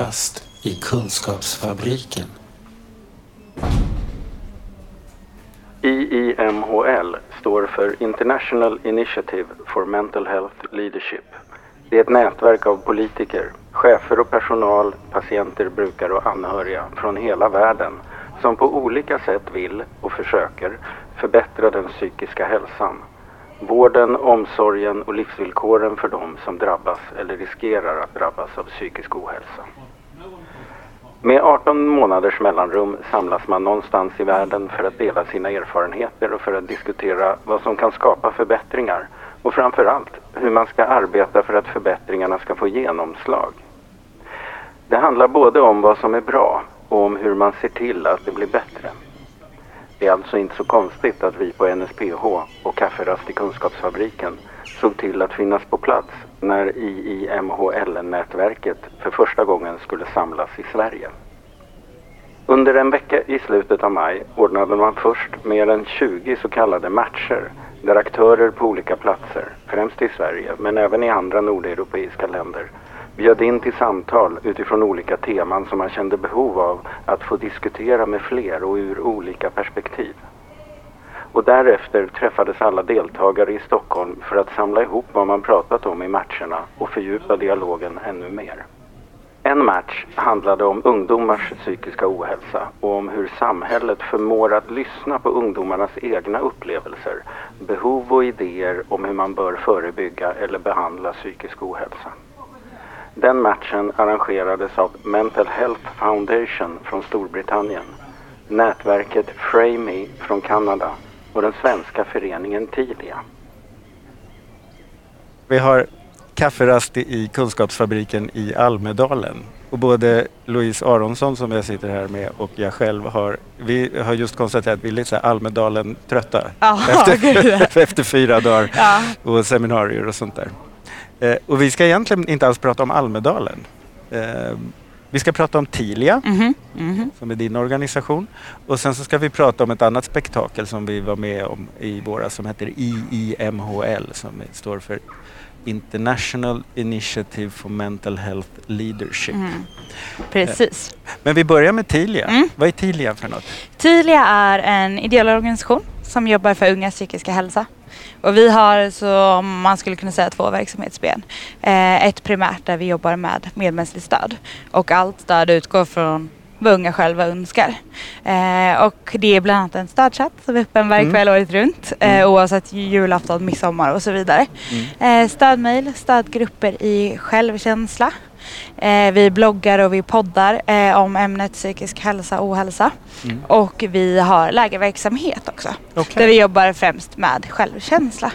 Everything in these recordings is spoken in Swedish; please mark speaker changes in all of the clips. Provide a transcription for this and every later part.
Speaker 1: rast i Kunskapsfabriken.
Speaker 2: IIMHL står för International Initiative for Mental Health Leadership. Det är ett nätverk av politiker, chefer och personal, patienter, brukare och anhöriga från hela världen som på olika sätt vill och försöker förbättra den psykiska hälsan. Vården, omsorgen och livsvillkoren för dem som drabbas eller riskerar att drabbas av psykisk ohälsa. Med 18 månaders mellanrum samlas man någonstans i världen för att dela sina erfarenheter och för att diskutera vad som kan skapa förbättringar och framförallt hur man ska arbeta för att förbättringarna ska få genomslag. Det handlar både om vad som är bra och om hur man ser till att det blir bättre. Det är alltså inte så konstigt att vi på NSPH och Kafferast i Kunskapsfabriken såg till att finnas på plats när IIMHL-nätverket för första gången skulle samlas i Sverige. Under en vecka i slutet av maj ordnade man först mer än 20 så kallade matcher där aktörer på olika platser, främst i Sverige men även i andra nordeuropeiska länder, bjöd in till samtal utifrån olika teman som man kände behov av att få diskutera med fler och ur olika perspektiv. Och därefter träffades alla deltagare i Stockholm för att samla ihop vad man pratat om i matcherna och fördjupa dialogen ännu mer. En match handlade om ungdomars psykiska ohälsa och om hur samhället förmår att lyssna på ungdomarnas egna upplevelser, behov och idéer om hur man bör förebygga eller behandla psykisk ohälsa. Den matchen arrangerades av Mental Health Foundation från Storbritannien, nätverket Framey från Kanada och den svenska föreningen Tilia.
Speaker 3: Vi har kafferast i Kunskapsfabriken i Almedalen. Och både Louise Aronsson som jag sitter här med och jag själv har, vi har just konstaterat att vi är lite Almedalen-trötta efter, efter fyra dagar
Speaker 4: Ja.
Speaker 3: och seminarier och sånt där. Eh, och vi ska egentligen inte alls prata om Almedalen. Eh, vi ska prata om Tilia
Speaker 4: Mhm, mhm.
Speaker 3: som är din organisation. Och sen så ska vi prata om ett annat spektakel som vi var med om i våras som heter IIMHL som står för International Initiative for Mental Health Leadership.
Speaker 4: Mm. Precis.
Speaker 3: Men vi börjar med Tilia.
Speaker 4: Mm.
Speaker 3: Vad är Tilia för något?
Speaker 4: Tilia är en ideell organisation som jobbar för ungas psykiska hälsa. Och vi har, så man skulle kunna säga, två verksamhetsben. Eh, ett primärt där vi jobbar med medmänskligt stöd. Och allt stöd utgår från vad unga själva önskar. Eh, och det är bland annat en stödchatt som är öppen varje
Speaker 3: Mm.
Speaker 4: kväll året runt. Eh, oavsett julafton, midsommar och så vidare.
Speaker 3: Mm.
Speaker 4: Eh, stödmejl, stödgrupper i självkänsla. Eh, vi bloggar och vi poddar eh, om ämnet psykisk hälsa och ohälsa.
Speaker 3: Mm.
Speaker 4: Och vi har lägerverksamhet också.
Speaker 3: Okej.
Speaker 4: Där vi jobbar främst med självkänsla.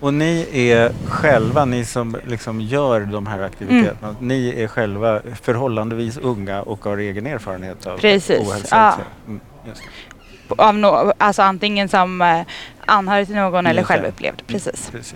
Speaker 3: Och ni är själva, ni som liksom gör de här aktiviteterna,
Speaker 4: Mm.
Speaker 3: ni är själva förhållandevis unga och har egen erfarenhet av
Speaker 4: Precis,
Speaker 3: ohälsa.
Speaker 4: ja.
Speaker 3: Mm.
Speaker 4: Av no- alltså antingen som eh, anhörig till någon eller själv upplevd. Precis.
Speaker 3: Precis.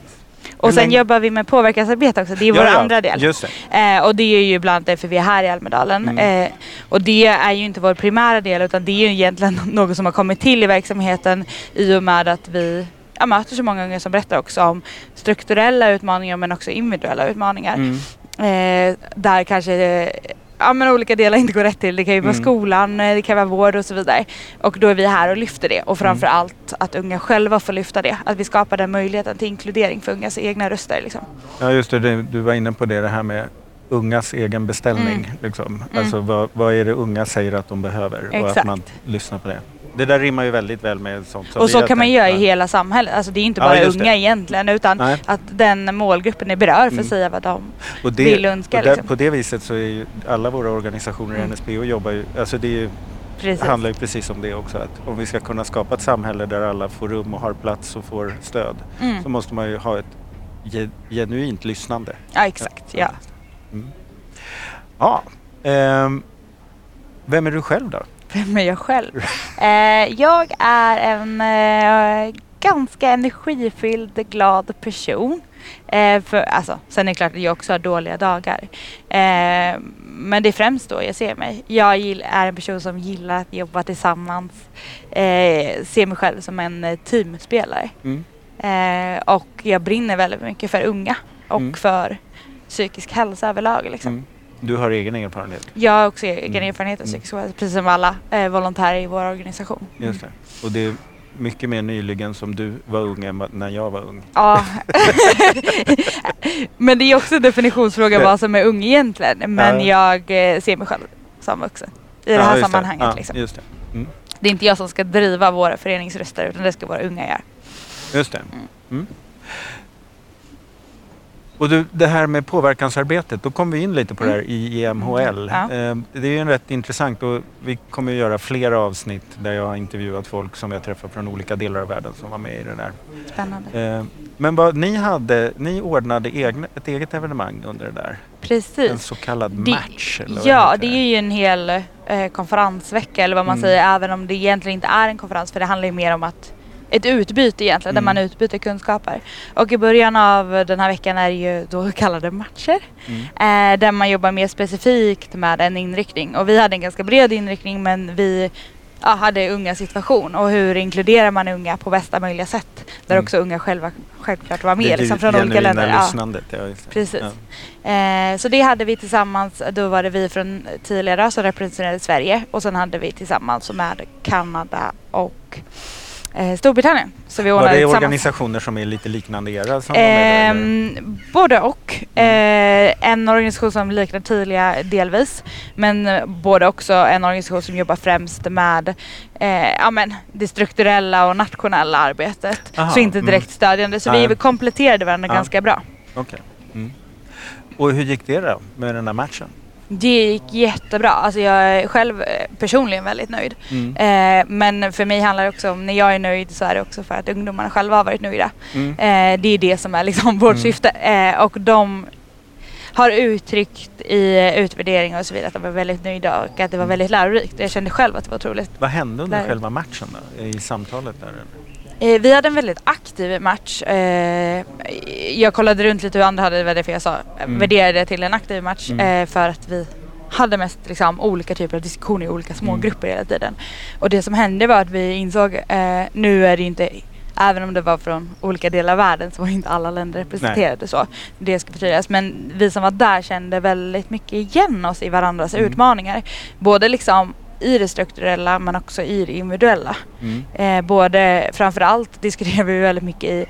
Speaker 4: Och sen jobbar vi med påverkansarbete också. Det är vår
Speaker 3: Ja, ja,
Speaker 4: andra del.
Speaker 3: Det.
Speaker 4: Eh, och det är ju bland annat därför vi är här i Almedalen.
Speaker 3: Mm.
Speaker 4: Eh, och det är ju inte vår primära del utan det är ju egentligen något som har kommit till i verksamheten i och med att vi ja, möter så många unga som berättar också om strukturella utmaningar men också individuella utmaningar.
Speaker 3: Mm.
Speaker 4: Eh, där kanske ja, men olika delar inte går rätt till. Det kan ju vara
Speaker 3: Mm.
Speaker 4: skolan, eh, det kan vara vård och så vidare. Och då är vi här och lyfter det och framför
Speaker 3: Mm.
Speaker 4: allt att unga själva får lyfta det. Att vi skapar den möjligheten till inkludering för ungas egna röster. Liksom.
Speaker 3: Ja just det, du, var inne på det, det här med ungas egen beställning.
Speaker 4: Mm.
Speaker 3: Liksom.
Speaker 4: Mm.
Speaker 3: Alltså vad, vad är det unga säger att de behöver och att
Speaker 4: Exakt.
Speaker 3: man lyssnar på det. Det där rimmar ju väldigt väl med sånt som
Speaker 4: och
Speaker 3: vi
Speaker 4: så
Speaker 3: har
Speaker 4: kan man
Speaker 3: tänkt.
Speaker 4: göra i
Speaker 3: Ja.
Speaker 4: hela samhället. Alltså det är inte
Speaker 3: Ja,
Speaker 4: bara
Speaker 3: det.
Speaker 4: unga egentligen utan
Speaker 3: Nej.
Speaker 4: att den målgruppen är berörd för
Speaker 3: Mm.
Speaker 4: att säga vad de
Speaker 3: Och det,
Speaker 4: vill och önskar,
Speaker 3: och där,
Speaker 4: liksom.
Speaker 3: På det viset så är ju alla våra organisationer i
Speaker 4: Mm.
Speaker 3: NSPO jobbar ju, alltså det ju, handlar ju precis om det också. Att om vi ska kunna skapa ett samhälle där alla får rum och har plats och får stöd så
Speaker 4: Mm.
Speaker 3: måste man ju ha ett ge, genuint lyssnande.
Speaker 4: Ja exakt, ja.
Speaker 3: Mm. Ja, ehm, vem är du själv då?
Speaker 4: Vem är jag själv? Eh, jag är en eh, ganska energifylld, glad person. Eh, för, alltså, sen är det klart att jag också har dåliga dagar. Eh, men det är främst då jag ser mig. Jag gill, är en person som gillar att jobba tillsammans. Eh, ser mig själv som en eh, teamspelare.
Speaker 3: Mm.
Speaker 4: Och jag brinner väldigt mycket för unga och
Speaker 3: Mm.
Speaker 4: för psykisk hälsa överlag. Liksom.
Speaker 3: Mm. Du har egen erfarenhet?
Speaker 4: Jag har också egen
Speaker 3: Mm.
Speaker 4: erfarenhet av
Speaker 3: Mm.
Speaker 4: psykisk ohälsa, precis som alla eh, volontärer i vår organisation.
Speaker 3: Just det. Och det är mycket mer nyligen som du var ung än när jag var ung.
Speaker 4: Ja. men det är också en definitionsfråga vad som är ung egentligen. Men jag eh, ser mig själv som vuxen i det
Speaker 3: Ja,
Speaker 4: här
Speaker 3: just
Speaker 4: sammanhanget.
Speaker 3: Ja,
Speaker 4: liksom.
Speaker 3: just det. Mm.
Speaker 4: Det är inte jag som ska driva våra föreningsröster utan det ska våra unga göra.
Speaker 3: Just det. Mm. Och du, det här med påverkansarbetet, då kom vi in lite på det här i IMHL.
Speaker 4: Ja.
Speaker 3: Eh, Det är ju en rätt intressant och vi kommer att göra flera avsnitt där jag har intervjuat folk som jag träffat från olika delar av världen som var med i det där.
Speaker 4: Spännande.
Speaker 3: Eh, Men vad ni hade, ni ordnade egna, ett eget evenemang under det där. En
Speaker 4: Precis.
Speaker 3: så kallad
Speaker 4: Det-
Speaker 3: match?
Speaker 4: Ja, det är ju en hel eh, konferensvecka eller vad man
Speaker 3: Mm.
Speaker 4: säger även om det egentligen inte är en konferens för det handlar ju mer om att ett utbyte egentligen
Speaker 3: Mm.
Speaker 4: där man utbyter kunskaper. Och i början av den här veckan är det ju då kallade matcher
Speaker 3: Mm.
Speaker 4: eh, där man jobbar mer specifikt med en inriktning och vi hade en ganska bred inriktning men vi ja, hade unga situation och hur inkluderar man unga på bästa möjliga sätt där
Speaker 3: Mm.
Speaker 4: också unga själva självklart var med
Speaker 3: Det
Speaker 4: liksom, från olika länder.
Speaker 3: Lyssnandet. Ja.
Speaker 4: Precis.
Speaker 3: Ja.
Speaker 4: Eh, så det hade vi tillsammans, då var det vi från tidigare som representerade Sverige och sen hade vi tillsammans med Kanada och eh, Storbritannien. Så vi
Speaker 3: Var det organisationer som är lite liknande era? Som?
Speaker 4: Ehm, både och. Eh, en organisation som liknar Tilia delvis. Men eh, både också en organisation som jobbar främst med eh, ja, men, det strukturella och nationella arbetet.
Speaker 3: Aha,
Speaker 4: så inte
Speaker 3: mm.
Speaker 4: direkt stödjande. Så
Speaker 3: Nej.
Speaker 4: vi kompletterade varandra
Speaker 3: Ja.
Speaker 4: ganska bra.
Speaker 3: Okej. Mm. Och hur gick det då med den där matchen?
Speaker 4: Det gick jättebra. Alltså jag är själv eh, personligen väldigt nöjd.
Speaker 3: Mm.
Speaker 4: Eh, men för mig handlar det också om, när jag är nöjd så är det också för att ungdomarna själva har varit nöjda.
Speaker 3: Mm.
Speaker 4: Eh, det är det som är liksom vårt
Speaker 3: Mm.
Speaker 4: syfte. Eh, och de har uttryckt i utvärderingar och så vidare att de var väldigt nöjda och att det var väldigt lärorikt. Jag kände själv att det var otroligt.
Speaker 3: Vad hände under
Speaker 4: Där.
Speaker 3: själva matchen då? I samtalet där? eller?
Speaker 4: Eh, vi hade en väldigt aktiv match. Eh, jag kollade runt lite hur andra hade det, därför jag sa,
Speaker 3: Mm.
Speaker 4: värderade till en aktiv match.
Speaker 3: Mm.
Speaker 4: Eh, för att vi hade mest liksom, olika typer av diskussioner i olika små
Speaker 3: Mm.
Speaker 4: grupper hela tiden. Och det som hände var att vi insåg, eh, nu är det inte Även om det var från olika delar av världen så var inte alla länder representerade så. Det ska förtydligas. Men vi som var där kände väldigt mycket igen oss i varandras
Speaker 3: Mm.
Speaker 4: utmaningar. Både liksom i det strukturella men också i det individuella.
Speaker 3: Mm.
Speaker 4: Eh, både framförallt diskuterar vi väldigt mycket i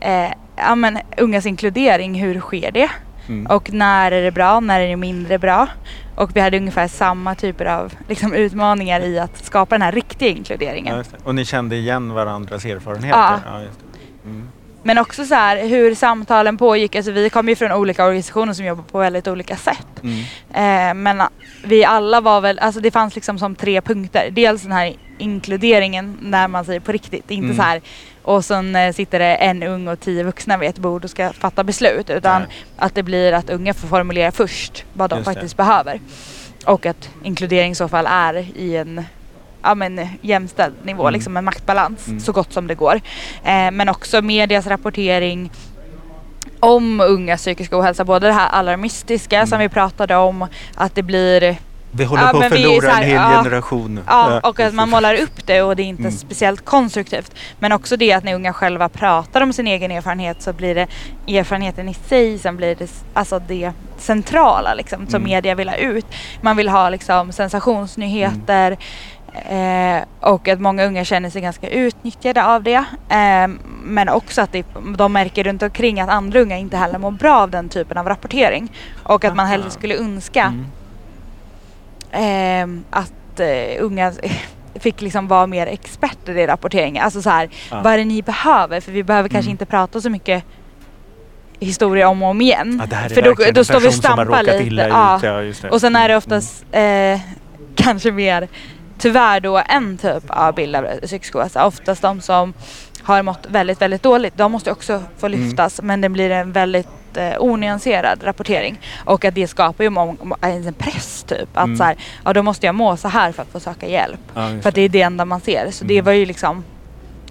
Speaker 4: eh, ja, men, ungas inkludering, hur sker det?
Speaker 3: Mm.
Speaker 4: Och när är det bra, när är det mindre bra? Och vi hade ungefär samma typer av liksom, utmaningar i att skapa den här riktiga
Speaker 3: Ja,
Speaker 4: inkluderingen.
Speaker 3: det. Och ni kände igen varandras erfarenheter?
Speaker 4: Ja.
Speaker 3: det. Mm.
Speaker 4: Men också så här hur samtalen pågick. Alltså vi kom ju från olika organisationer som jobbar på väldigt olika sätt.
Speaker 3: Mm.
Speaker 4: Eh, men vi alla var väl, alltså det fanns liksom som tre punkter. Dels den här inkluderingen när man säger på riktigt. Inte
Speaker 3: Mm.
Speaker 4: så här och sen eh, sitter det en ung och tio vuxna vid ett bord och ska fatta beslut. Utan
Speaker 3: Nej.
Speaker 4: att det blir att unga får formulera först vad de
Speaker 3: Just det.
Speaker 4: faktiskt behöver. Och att inkludering i så fall är i en ja, men, jämställd nivå,
Speaker 3: Mm.
Speaker 4: liksom en maktbalans
Speaker 3: Mm.
Speaker 4: så gott som det går. Eh, men också medias rapportering om ungas psykiska ohälsa, både det här alarmistiska
Speaker 3: Mm.
Speaker 4: som vi pratade om, att det blir
Speaker 3: Vi håller
Speaker 4: Ja,
Speaker 3: på att förlora
Speaker 4: här,
Speaker 3: en hel
Speaker 4: ja,
Speaker 3: generation.
Speaker 4: Ja, och att man målar upp det och det är inte
Speaker 3: Mm.
Speaker 4: speciellt konstruktivt. Men också det att när unga själva pratar om sin egen erfarenhet så blir det erfarenheten i sig som blir det, alltså det centrala liksom, som
Speaker 3: Mm.
Speaker 4: media vill ha ut. Man vill ha liksom sensationsnyheter eh, och att många unga känner sig ganska utnyttjade av det. Eh, men också att det, de märker runt omkring att andra unga inte heller mår bra av den typen av rapportering. Och att man hellre skulle önska
Speaker 3: Mm.
Speaker 4: ehm, att eh, unga fick liksom vara mer experter i rapporteringen. Alltså så här,
Speaker 3: Ja.
Speaker 4: vad är det ni behöver? För vi behöver kanske
Speaker 3: Mm.
Speaker 4: inte prata så mycket historia om och om igen.
Speaker 3: Ja,
Speaker 4: För då, då står vi och stampar lite. Ja.
Speaker 3: ut. Ja.
Speaker 4: Och sen är det
Speaker 3: Mm.
Speaker 4: oftast eh, kanske mer tyvärr då en typ av bild av psykisk ohälsa. Oftast de som har mått väldigt, väldigt dåligt. De måste också få
Speaker 3: Mm.
Speaker 4: lyftas men det blir en väldigt eh, onyanserad rapportering. Och att det skapar ju en press typ. Att
Speaker 3: Mm.
Speaker 4: så här, ja då måste jag må så här för att få söka hjälp.
Speaker 3: Ja,
Speaker 4: För att det är det enda man ser. Så det
Speaker 3: Mm.
Speaker 4: var ju liksom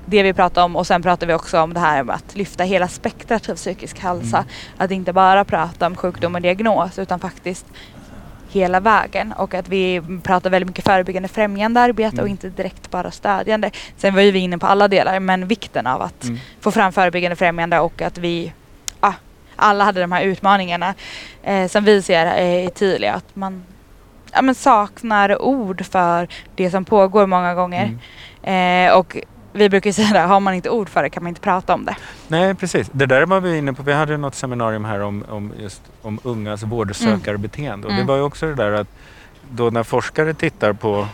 Speaker 4: det vi pratade om och sen pratade vi också om det här med att lyfta hela spektrat av psykisk hälsa.
Speaker 3: Mm.
Speaker 4: Att inte bara prata om sjukdom och diagnos utan faktiskt hela vägen och att vi pratar väldigt mycket förebyggande främjande arbete
Speaker 3: Mm.
Speaker 4: och inte direkt bara stödjande. Sen var ju vi inne på alla delar men vikten av att
Speaker 3: Mm.
Speaker 4: få fram förebyggande främjande och att vi ah, alla hade de här utmaningarna eh, som vi ser är tydliga. Att man ja, men saknar ord för det som pågår många gånger.
Speaker 3: Mm.
Speaker 4: Eh, och vi brukar ju säga det, har man inte ord för det kan man inte prata om det.
Speaker 3: Nej, precis. Det där var vi inne på. Vi hade något seminarium här om, om, just, om ungas vårdsökarbeteende. Och det
Speaker 4: Mm.
Speaker 3: var ju också det där att då när forskare tittar på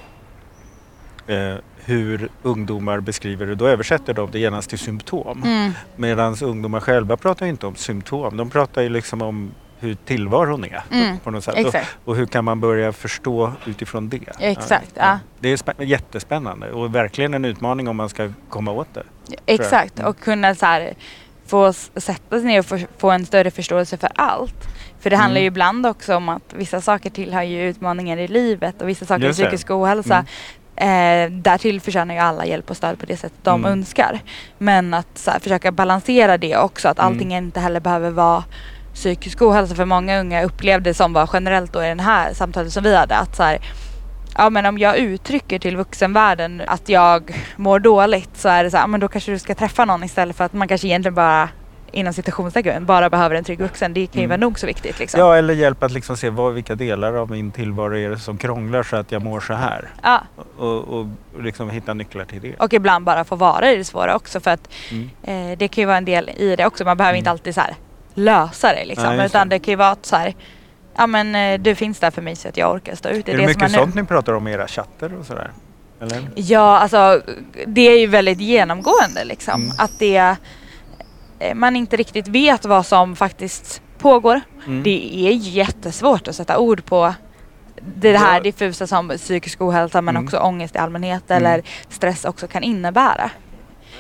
Speaker 3: eh, hur ungdomar beskriver det, då översätter de det genast till symptom.
Speaker 4: Mm.
Speaker 3: Medan ungdomar själva pratar inte om symptom. De pratar ju liksom om hur tillvaron är.
Speaker 4: Mm.
Speaker 3: På något sätt. Och, och hur kan man börja förstå utifrån det?
Speaker 4: Exakt, ja.
Speaker 3: Det är spä- jättespännande och verkligen en utmaning om man ska komma åt det.
Speaker 4: Exakt,
Speaker 3: Mm.
Speaker 4: och kunna så här, få sätta sig ner och få, få en större förståelse för allt. För det handlar
Speaker 3: Mm.
Speaker 4: ju ibland också om att vissa saker tillhör ju utmaningar i livet och vissa saker är psykisk ohälsa. Eh, därtill förtjänar ju alla hjälp och stöd på det sättet de
Speaker 3: Mm.
Speaker 4: önskar. Men att här, försöka balansera det också, att
Speaker 3: Mm.
Speaker 4: allting inte heller behöver vara psykisk ohälsa. För många unga upplevde som var generellt då i den här samtalet som vi hade att så här, ja men om jag uttrycker till vuxenvärlden att jag mår dåligt så är det så här, men då kanske du ska träffa någon istället för att man kanske egentligen bara inom citationstecken bara behöver en trygg vuxen. Det kan ju
Speaker 3: Mm.
Speaker 4: vara nog så viktigt liksom.
Speaker 3: Ja, eller hjälp att liksom se vad, vilka delar av min tillvaro är det som krånglar så att jag mår så här.
Speaker 4: Ja,
Speaker 3: Och, och, och liksom hitta nycklar till det.
Speaker 4: och ibland bara få vara i det svåra också för att
Speaker 3: Mm.
Speaker 4: eh, det kan ju vara en del i det också. Man behöver
Speaker 3: Mm.
Speaker 4: inte alltid så här lösa det liksom.
Speaker 3: Nej,
Speaker 4: utan
Speaker 3: det.
Speaker 4: kan ju vara att så här, ja men eh, du finns där för mig så att jag orkar stå ut. Det
Speaker 3: är
Speaker 4: är
Speaker 3: det
Speaker 4: det,
Speaker 3: mycket sånt
Speaker 4: nu.
Speaker 3: ni pratar om i era chatter och sådär? Eller?
Speaker 4: Ja, alltså det är ju väldigt genomgående liksom.
Speaker 3: Mm.
Speaker 4: Att det eh, man inte riktigt vet vad som faktiskt pågår.
Speaker 3: Mm.
Speaker 4: Det är jättesvårt att sätta ord på det här
Speaker 3: Ja.
Speaker 4: diffusa som psykisk ohälsa men
Speaker 3: Mm.
Speaker 4: också ångest i allmänhet
Speaker 3: Mm.
Speaker 4: eller stress också kan innebära.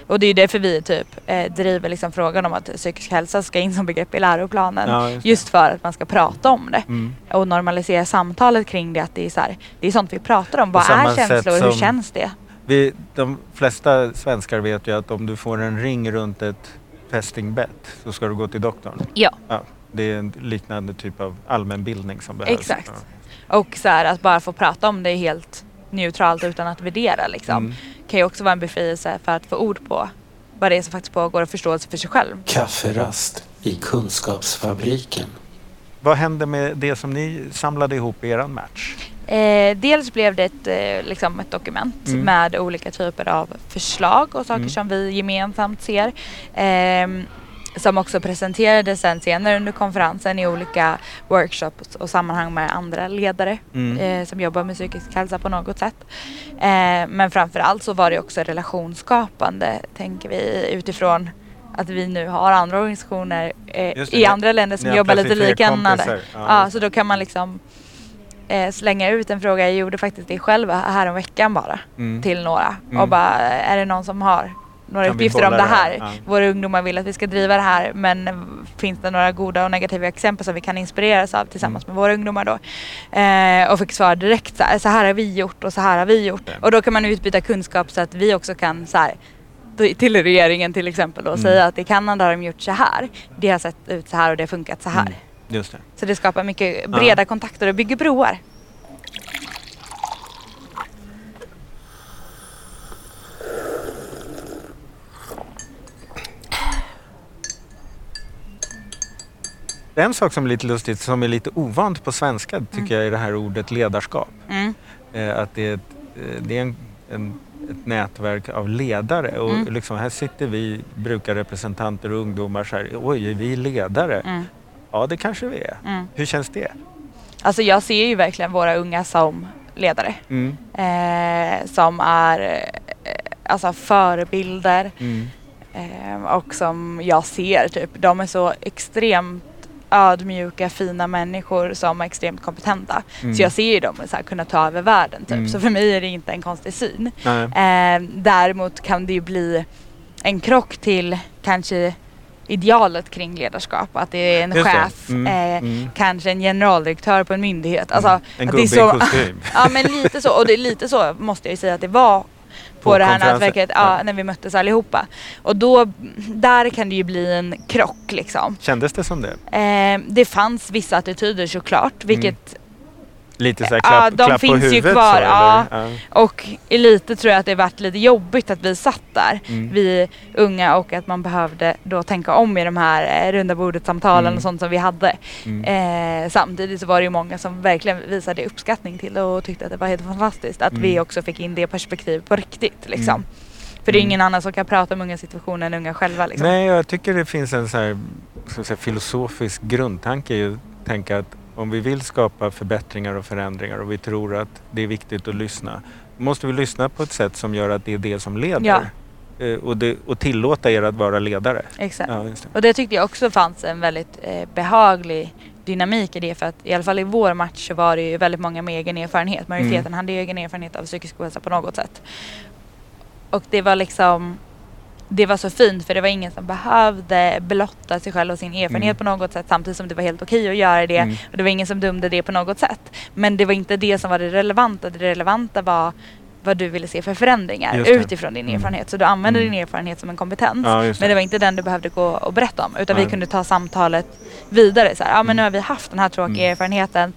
Speaker 4: Och det är därför vi typ eh, driver liksom frågan om att psykisk hälsa ska in som begrepp i läroplanen.
Speaker 3: Ja, just.
Speaker 4: Just för att man ska prata om det
Speaker 3: Mm.
Speaker 4: och normalisera samtalet kring det. Att det är, så här, det är sånt vi pratar om. Vad är känslor och hur känns det?
Speaker 3: Vi, de flesta svenskar vet ju att om du får en ring runt ett fästingbett så ska du gå till doktorn.
Speaker 4: Ja.
Speaker 3: Ja, det är en liknande typ av allmänbildning som behövs.
Speaker 4: Exakt.
Speaker 3: Ja.
Speaker 4: Och så här, att bara få prata om det helt neutralt utan att värdera liksom.
Speaker 3: Mm.
Speaker 4: Kan ju också vara en befrielse för att få ord på vad det är som faktiskt pågår och förståelse för sig själv.
Speaker 1: Kafferast i Kunskapsfabriken.
Speaker 3: Vad hände med det som ni samlade ihop i eran match?
Speaker 4: Eh, dels blev det ett, eh, liksom ett dokument
Speaker 3: Mm.
Speaker 4: med olika typer av förslag och saker
Speaker 3: Mm.
Speaker 4: som vi gemensamt ser. ehm, som också presenterades sen senare under konferensen i olika workshops och sammanhang med andra ledare
Speaker 3: Mm.
Speaker 4: eh, som jobbar med psykisk hälsa på något sätt. Eh, men framförallt så var det också relationsskapande tänker vi utifrån att vi nu har andra organisationer eh, i andra länder som
Speaker 3: ni
Speaker 4: jobbar lite liknande.
Speaker 3: Ja,
Speaker 4: Ja, så då kan man liksom eh, slänga ut en fråga. Jag gjorde faktiskt det själv här om veckan bara
Speaker 3: Mm.
Speaker 4: till några
Speaker 3: Mm.
Speaker 4: och bara är det någon som har några
Speaker 3: Kan
Speaker 4: uppgifter om det här?
Speaker 3: Ja.
Speaker 4: Våra ungdomar vill att vi ska driva det här men finns det några goda och negativa exempel som vi kan inspireras av tillsammans
Speaker 3: Mm.
Speaker 4: med våra ungdomar då? Eh, och fick svar direkt så här, så här har vi gjort och så här har vi gjort.
Speaker 3: Ja.
Speaker 4: Och då kan man utbyta kunskap så att vi också kan så här, till regeringen till exempel och
Speaker 3: Mm.
Speaker 4: säga att i Kanada har de gjort så här. Det har sett ut så här och det har funkat så här.
Speaker 3: Mm. Just det.
Speaker 4: Så det skapar mycket breda kontakter och bygger broar.
Speaker 3: En sak som är lite lustigt, som är lite ovant på svenska tycker jag är det här ordet ledarskap.
Speaker 4: Mm.
Speaker 3: Eh, att det är, ett, eh, det är en, en, ett nätverk av ledare och
Speaker 4: Mm.
Speaker 3: liksom här sitter vi brukarrepresentanter och ungdomar så här, oj är vi ledare?
Speaker 4: Mm.
Speaker 3: Ja det kanske vi är.
Speaker 4: Mm.
Speaker 3: Hur känns det?
Speaker 4: Alltså jag ser ju verkligen våra unga som ledare.
Speaker 3: Mm.
Speaker 4: Eh, som är eh, alltså förebilder
Speaker 3: Mm.
Speaker 4: eh, och som jag ser typ. De är så extremt ödmjuka, fina människor som är extremt kompetenta.
Speaker 3: Mm.
Speaker 4: Så jag ser ju dem så här, kunna ta över världen typ.
Speaker 3: Mm.
Speaker 4: Så för mig är det inte en konstig syn. Eh, däremot kan det ju bli en krock till kanske idealet kring ledarskap. Att det är en
Speaker 3: Just
Speaker 4: chef,
Speaker 3: Mm,
Speaker 4: eh,
Speaker 3: mm.
Speaker 4: kanske en generaldirektör på en myndighet. Alltså,
Speaker 3: Mm. En gubbe i kostym.
Speaker 4: Ja men lite så. Och det är lite så måste jag ju säga att det var på,
Speaker 3: På
Speaker 4: det här nätverket ja,
Speaker 3: Ja.
Speaker 4: när vi möttes allihopa. Och då, där kan det ju bli en krock liksom.
Speaker 3: Kändes det som det?
Speaker 4: Eh, det fanns vissa attityder såklart, vilket
Speaker 3: Lite så här
Speaker 4: Ja,
Speaker 3: klapp,
Speaker 4: de
Speaker 3: klapp på
Speaker 4: finns ju
Speaker 3: huvudet
Speaker 4: kvar,
Speaker 3: så,
Speaker 4: ja.
Speaker 3: ja.
Speaker 4: Och i lite tror jag att det varit lite jobbigt att vi satt där,
Speaker 3: Mm.
Speaker 4: vi unga och att man behövde då tänka om i de här eh, runda bordet samtalen
Speaker 3: Mm.
Speaker 4: och sånt som vi hade.
Speaker 3: Mm.
Speaker 4: Eh, samtidigt så var det ju många som verkligen visade uppskattning till det och tyckte att det var helt fantastiskt att
Speaker 3: Mm.
Speaker 4: vi också fick in det perspektivet på riktigt. Liksom.
Speaker 3: Mm.
Speaker 4: För det är
Speaker 3: Mm.
Speaker 4: ingen annan som kan prata om unga situationer än unga själva. Liksom.
Speaker 3: Nej, jag tycker det finns en så här, ska jag säga, filosofisk grundtanke i att tänka att om vi vill skapa förbättringar och förändringar och vi tror att det är viktigt att lyssna, måste vi lyssna på ett sätt som gör att det är det som leder.
Speaker 4: Ja.
Speaker 3: Eh, Och, det, och tillåta er att vara ledare.
Speaker 4: Exakt.
Speaker 3: Ja, det.
Speaker 4: Och det tyckte jag också fanns en väldigt eh, behaglig dynamik i det för att i alla fall i vår match så var det ju väldigt många med egen erfarenhet. Majoriteten
Speaker 3: Mm.
Speaker 4: hade egen erfarenhet av psykisk ohälsa på något sätt. Och det var liksom det var så fint för det var ingen som behövde blotta sig själv och sin erfarenhet
Speaker 3: Mm.
Speaker 4: på något sätt samtidigt som det var helt okej att göra det.
Speaker 3: Mm.
Speaker 4: Och det var ingen som dömde det på något sätt. Men det var inte det som var det relevanta. Det relevanta var vad du ville se för förändringar
Speaker 3: det.
Speaker 4: utifrån din
Speaker 3: Mm.
Speaker 4: erfarenhet. Så du använde
Speaker 3: Mm.
Speaker 4: din erfarenhet som en kompetens.
Speaker 3: Ja, just
Speaker 4: Men det var inte den du behövde gå och berätta om utan
Speaker 3: Nej.
Speaker 4: vi kunde ta samtalet vidare. Så här, ja men nu har vi haft den här tråkiga
Speaker 3: Mm.
Speaker 4: erfarenheten.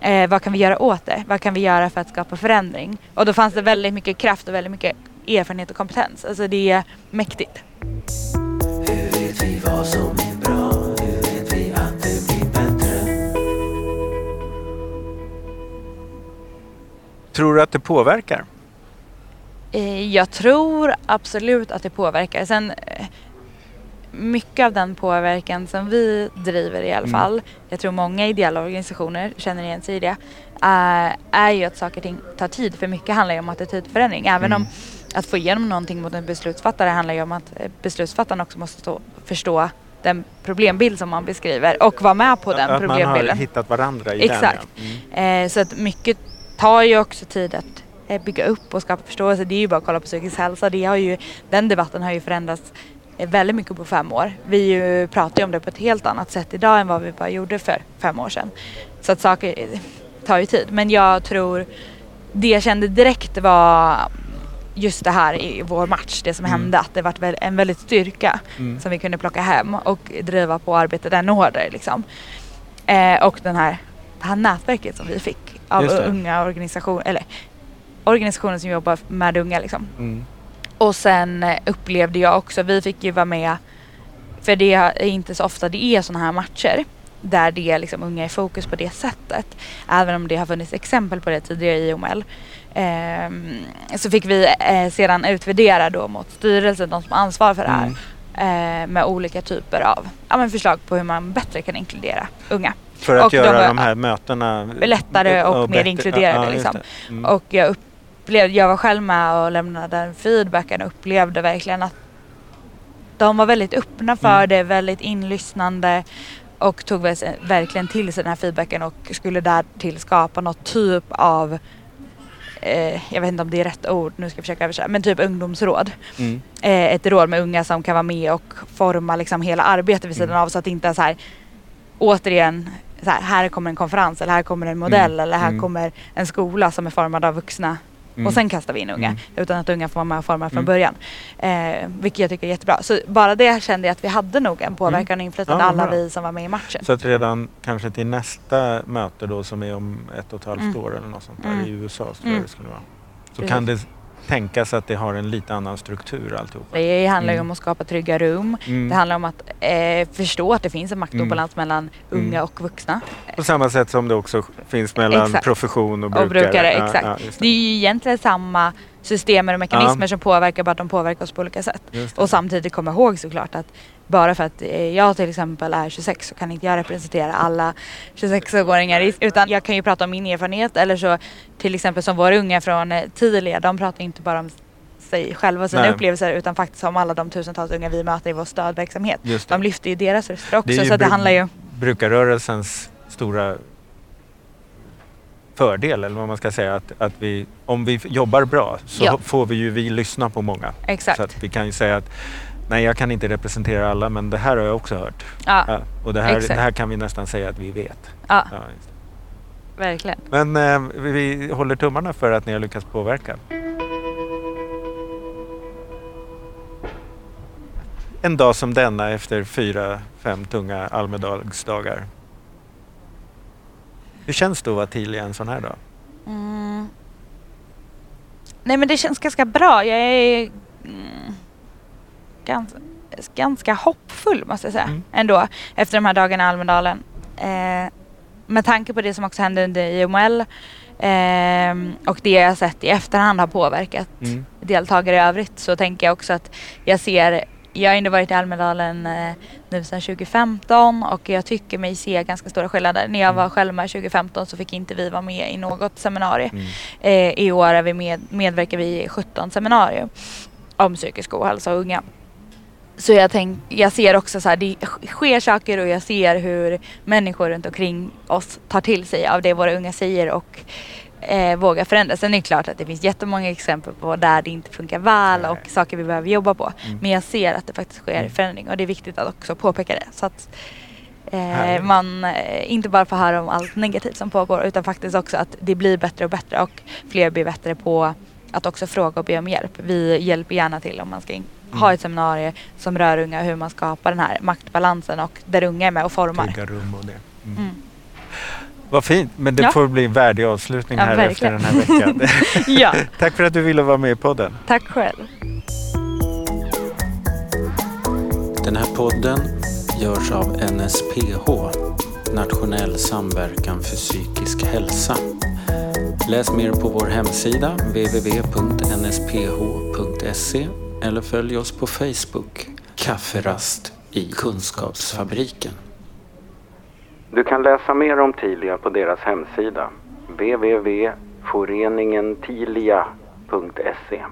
Speaker 4: Eh, vad kan vi göra åt det? Vad kan vi göra för att skapa förändring? Och då fanns det väldigt mycket kraft och väldigt mycket erfarenhet och kompetens. Alltså det är mäktigt.
Speaker 1: Hur vet vi vad som är bra? Hur vet vi att det blir bättre?
Speaker 3: Tror du att det påverkar?
Speaker 4: Eh, jag tror absolut att det påverkar. Sen eh, mycket av den påverkan som vi driver i alla
Speaker 3: Mm.
Speaker 4: fall, jag tror många ideella organisationer känner igen sig i det, är, är ju att saker och ting tar tid. För mycket handlar ju om attitydförändring. Även
Speaker 3: Mm.
Speaker 4: om att få igenom någonting mot en beslutsfattare handlar ju om att eh, beslutsfattaren också måste stå, förstå den problembild som man beskriver och vara med på den
Speaker 3: att man har
Speaker 4: problembilden.
Speaker 3: hittat varandra i
Speaker 4: Exakt.
Speaker 3: den. Ja. Mm.
Speaker 4: Eh, så att mycket tar ju också tid att eh, bygga upp och skapa förståelse. Det är ju bara att kolla på psykisk hälsa. Det har ju, den debatten har ju förändrats väldigt mycket på fem år. Vi pratar ju om det på ett helt annat sätt idag än vad vi bara gjorde för fem år sedan. Så att saker tar ju tid. Men jag tror det jag kände direkt var just det här i vår match, det som
Speaker 3: Mm.
Speaker 4: hände, att det var en väldigt styrka
Speaker 3: Mm.
Speaker 4: som vi kunde plocka hem och driva på arbetet ännu hårdare. Liksom. Eh, och den här, det här nätverket som vi fick av unga organisationer, eller organisationer som jobbar med unga. Liksom.
Speaker 3: Mm.
Speaker 4: Och sen eh, upplevde jag också, vi fick ju vara med, för det är inte så ofta det är sådana här matcher där det liksom unga i fokus på det sättet. Även om det har funnits exempel på det tidigare i OML. Ehm, så fick vi eh, sedan utvärdera då mot styrelsen, de som har ansvar för det här.
Speaker 3: Mm.
Speaker 4: Eh, med olika typer av ja, men förslag på hur man bättre kan inkludera unga.
Speaker 3: För att
Speaker 4: Och de
Speaker 3: göra
Speaker 4: var-
Speaker 3: de här mötena
Speaker 4: lättare och mer inkluderade,
Speaker 3: just
Speaker 4: liksom.
Speaker 3: Mm.
Speaker 4: Och jag, upplevde, jag var själv med och lämnade den feedbacken och upplevde verkligen att de var väldigt öppna för
Speaker 3: Mm.
Speaker 4: det, väldigt inlyssnande och tog verkligen till sig den här feedbacken och skulle därtill skapa något typ av eh, jag vet inte om det är rätt ord, nu ska jag försöka översätta, men typ ungdomsråd.
Speaker 3: Mm.
Speaker 4: Eh, ett råd med unga som kan vara med och forma liksom hela arbetet vid sidan
Speaker 3: Mm.
Speaker 4: av så att det inte är så här återigen så här, här kommer en konferens eller här kommer en modell
Speaker 3: Mm.
Speaker 4: eller här
Speaker 3: Mm.
Speaker 4: kommer en skola som är formad av vuxna
Speaker 3: Mm.
Speaker 4: och sen kastar vi in unga.
Speaker 3: Mm.
Speaker 4: Utan att unga får vara med och forma från
Speaker 3: Mm.
Speaker 4: början. Eh, vilket jag tycker är jättebra. Så bara det kände jag att vi hade nog en påverkan och inflytande
Speaker 3: Ja,
Speaker 4: alla vi som var med i matchen.
Speaker 3: Så att redan kanske till nästa möte då som är om ett och ett halvt
Speaker 4: Mm.
Speaker 3: år eller något sånt där
Speaker 4: Mm.
Speaker 3: i USA så tror
Speaker 4: Mm.
Speaker 3: jag det skulle vara. Så
Speaker 4: Precis.
Speaker 3: kan det tänkas att det har en lite annan struktur alltihopa.
Speaker 4: Det handlar ju
Speaker 3: Mm.
Speaker 4: om att skapa trygga rum.
Speaker 3: Mm.
Speaker 4: Det handlar om att eh, förstå att det finns en maktobalans mellan unga
Speaker 3: Mm.
Speaker 4: och vuxna.
Speaker 3: På samma sätt som det också finns mellan
Speaker 4: Exakt.
Speaker 3: profession och brukare.
Speaker 4: Och brukare,
Speaker 3: Ja,
Speaker 4: exakt.
Speaker 3: ja, just
Speaker 4: Det är ju egentligen samma systemer och mekanismer
Speaker 3: Ja.
Speaker 4: som påverkar, bara att de påverkar oss på olika sätt. Och samtidigt komma ihåg såklart att bara för att jag till exempel är 26 så kan inte jag representera alla 26-åringar i- utan jag kan ju prata om min erfarenhet eller så till exempel som våra unga från eh, Tilia, de pratar inte bara om sig själva och sina
Speaker 3: Nej.
Speaker 4: upplevelser utan faktiskt om alla de tusentals unga vi möter i vår stödverksamhet. De lyfter ju deras röster också så det handlar ju
Speaker 3: brukarrörelsens stora fördel eller vad man ska säga att, att vi, om vi jobbar bra så
Speaker 4: Ja.
Speaker 3: får vi ju vi lyssna på många.
Speaker 4: exakt.
Speaker 3: Så att vi kan ju säga att nej jag kan inte representera alla men det här har jag också hört.
Speaker 4: ja,
Speaker 3: Ja, och det här,
Speaker 4: Exakt.
Speaker 3: det här kan vi nästan säga att vi vet.
Speaker 4: ja,
Speaker 3: Ja,
Speaker 4: verkligen.
Speaker 3: Men eh, vi, vi håller tummarna för att ni har lyckats påverka. En dag som denna efter fyra, fem tunga Almedalsdagar. Hur känns det att vara Tilia en sån här dag?
Speaker 4: Mm. Nej men det känns ganska bra. Jag är mm, ganska, ganska hoppfull måste jag säga
Speaker 3: Mm.
Speaker 4: ändå efter de här dagarna i Almedalen. Eh, med tanke på det som också hände under IML eh, och det jag sett i efterhand har påverkat
Speaker 3: Mm.
Speaker 4: deltagare i övrigt så tänker jag också att jag ser jag har ändå varit i Almedalen eh, nu sedan 2015 och jag tycker mig se ganska stora skillnader. När jag var själv med 2015 så fick inte vi vara med i något seminarium.
Speaker 3: Mm.
Speaker 4: Eh, I år är vi med, medverkar vi i 17 seminarier om psykisk ohälsa och unga. Så jag, tänk, jag ser också så här, det sker saker och jag ser hur människor runt omkring oss tar till sig av det våra unga säger och eh, vågar förändra. Sen är det klart att det finns jättemånga exempel på där det inte funkar väl och saker vi behöver jobba på.
Speaker 3: Mm.
Speaker 4: Men jag ser att det faktiskt sker
Speaker 3: Mm.
Speaker 4: förändring och det är viktigt att också påpeka det. Så att eh, man eh, inte bara får höra om allt negativt som pågår utan faktiskt också att det blir bättre och bättre och fler blir bättre på att också fråga och be om hjälp. Vi hjälper gärna till om man ska in-
Speaker 3: Mm.
Speaker 4: ha ett seminarium som rör unga hur man skapar den här maktbalansen och där unga är med och formar.
Speaker 3: Trygga rum och det. Mm.
Speaker 4: Mm.
Speaker 3: Vad fint, men det
Speaker 4: Ja.
Speaker 3: får bli en värdig avslutning
Speaker 4: Ja,
Speaker 3: här
Speaker 4: verkligen.
Speaker 3: efter den här veckan.
Speaker 4: Ja,
Speaker 3: Tack för att du ville vara med i podden.
Speaker 4: tack själv.
Speaker 2: Den här podden görs av NSPH, Nationell samverkan för psykisk hälsa. Läs mer på vår hemsida www.nsph.se eller följ oss på Facebook, Kafferast i Kunskapsfabriken. Du kan läsa mer om Tilia på deras hemsida www.foreningentilia.se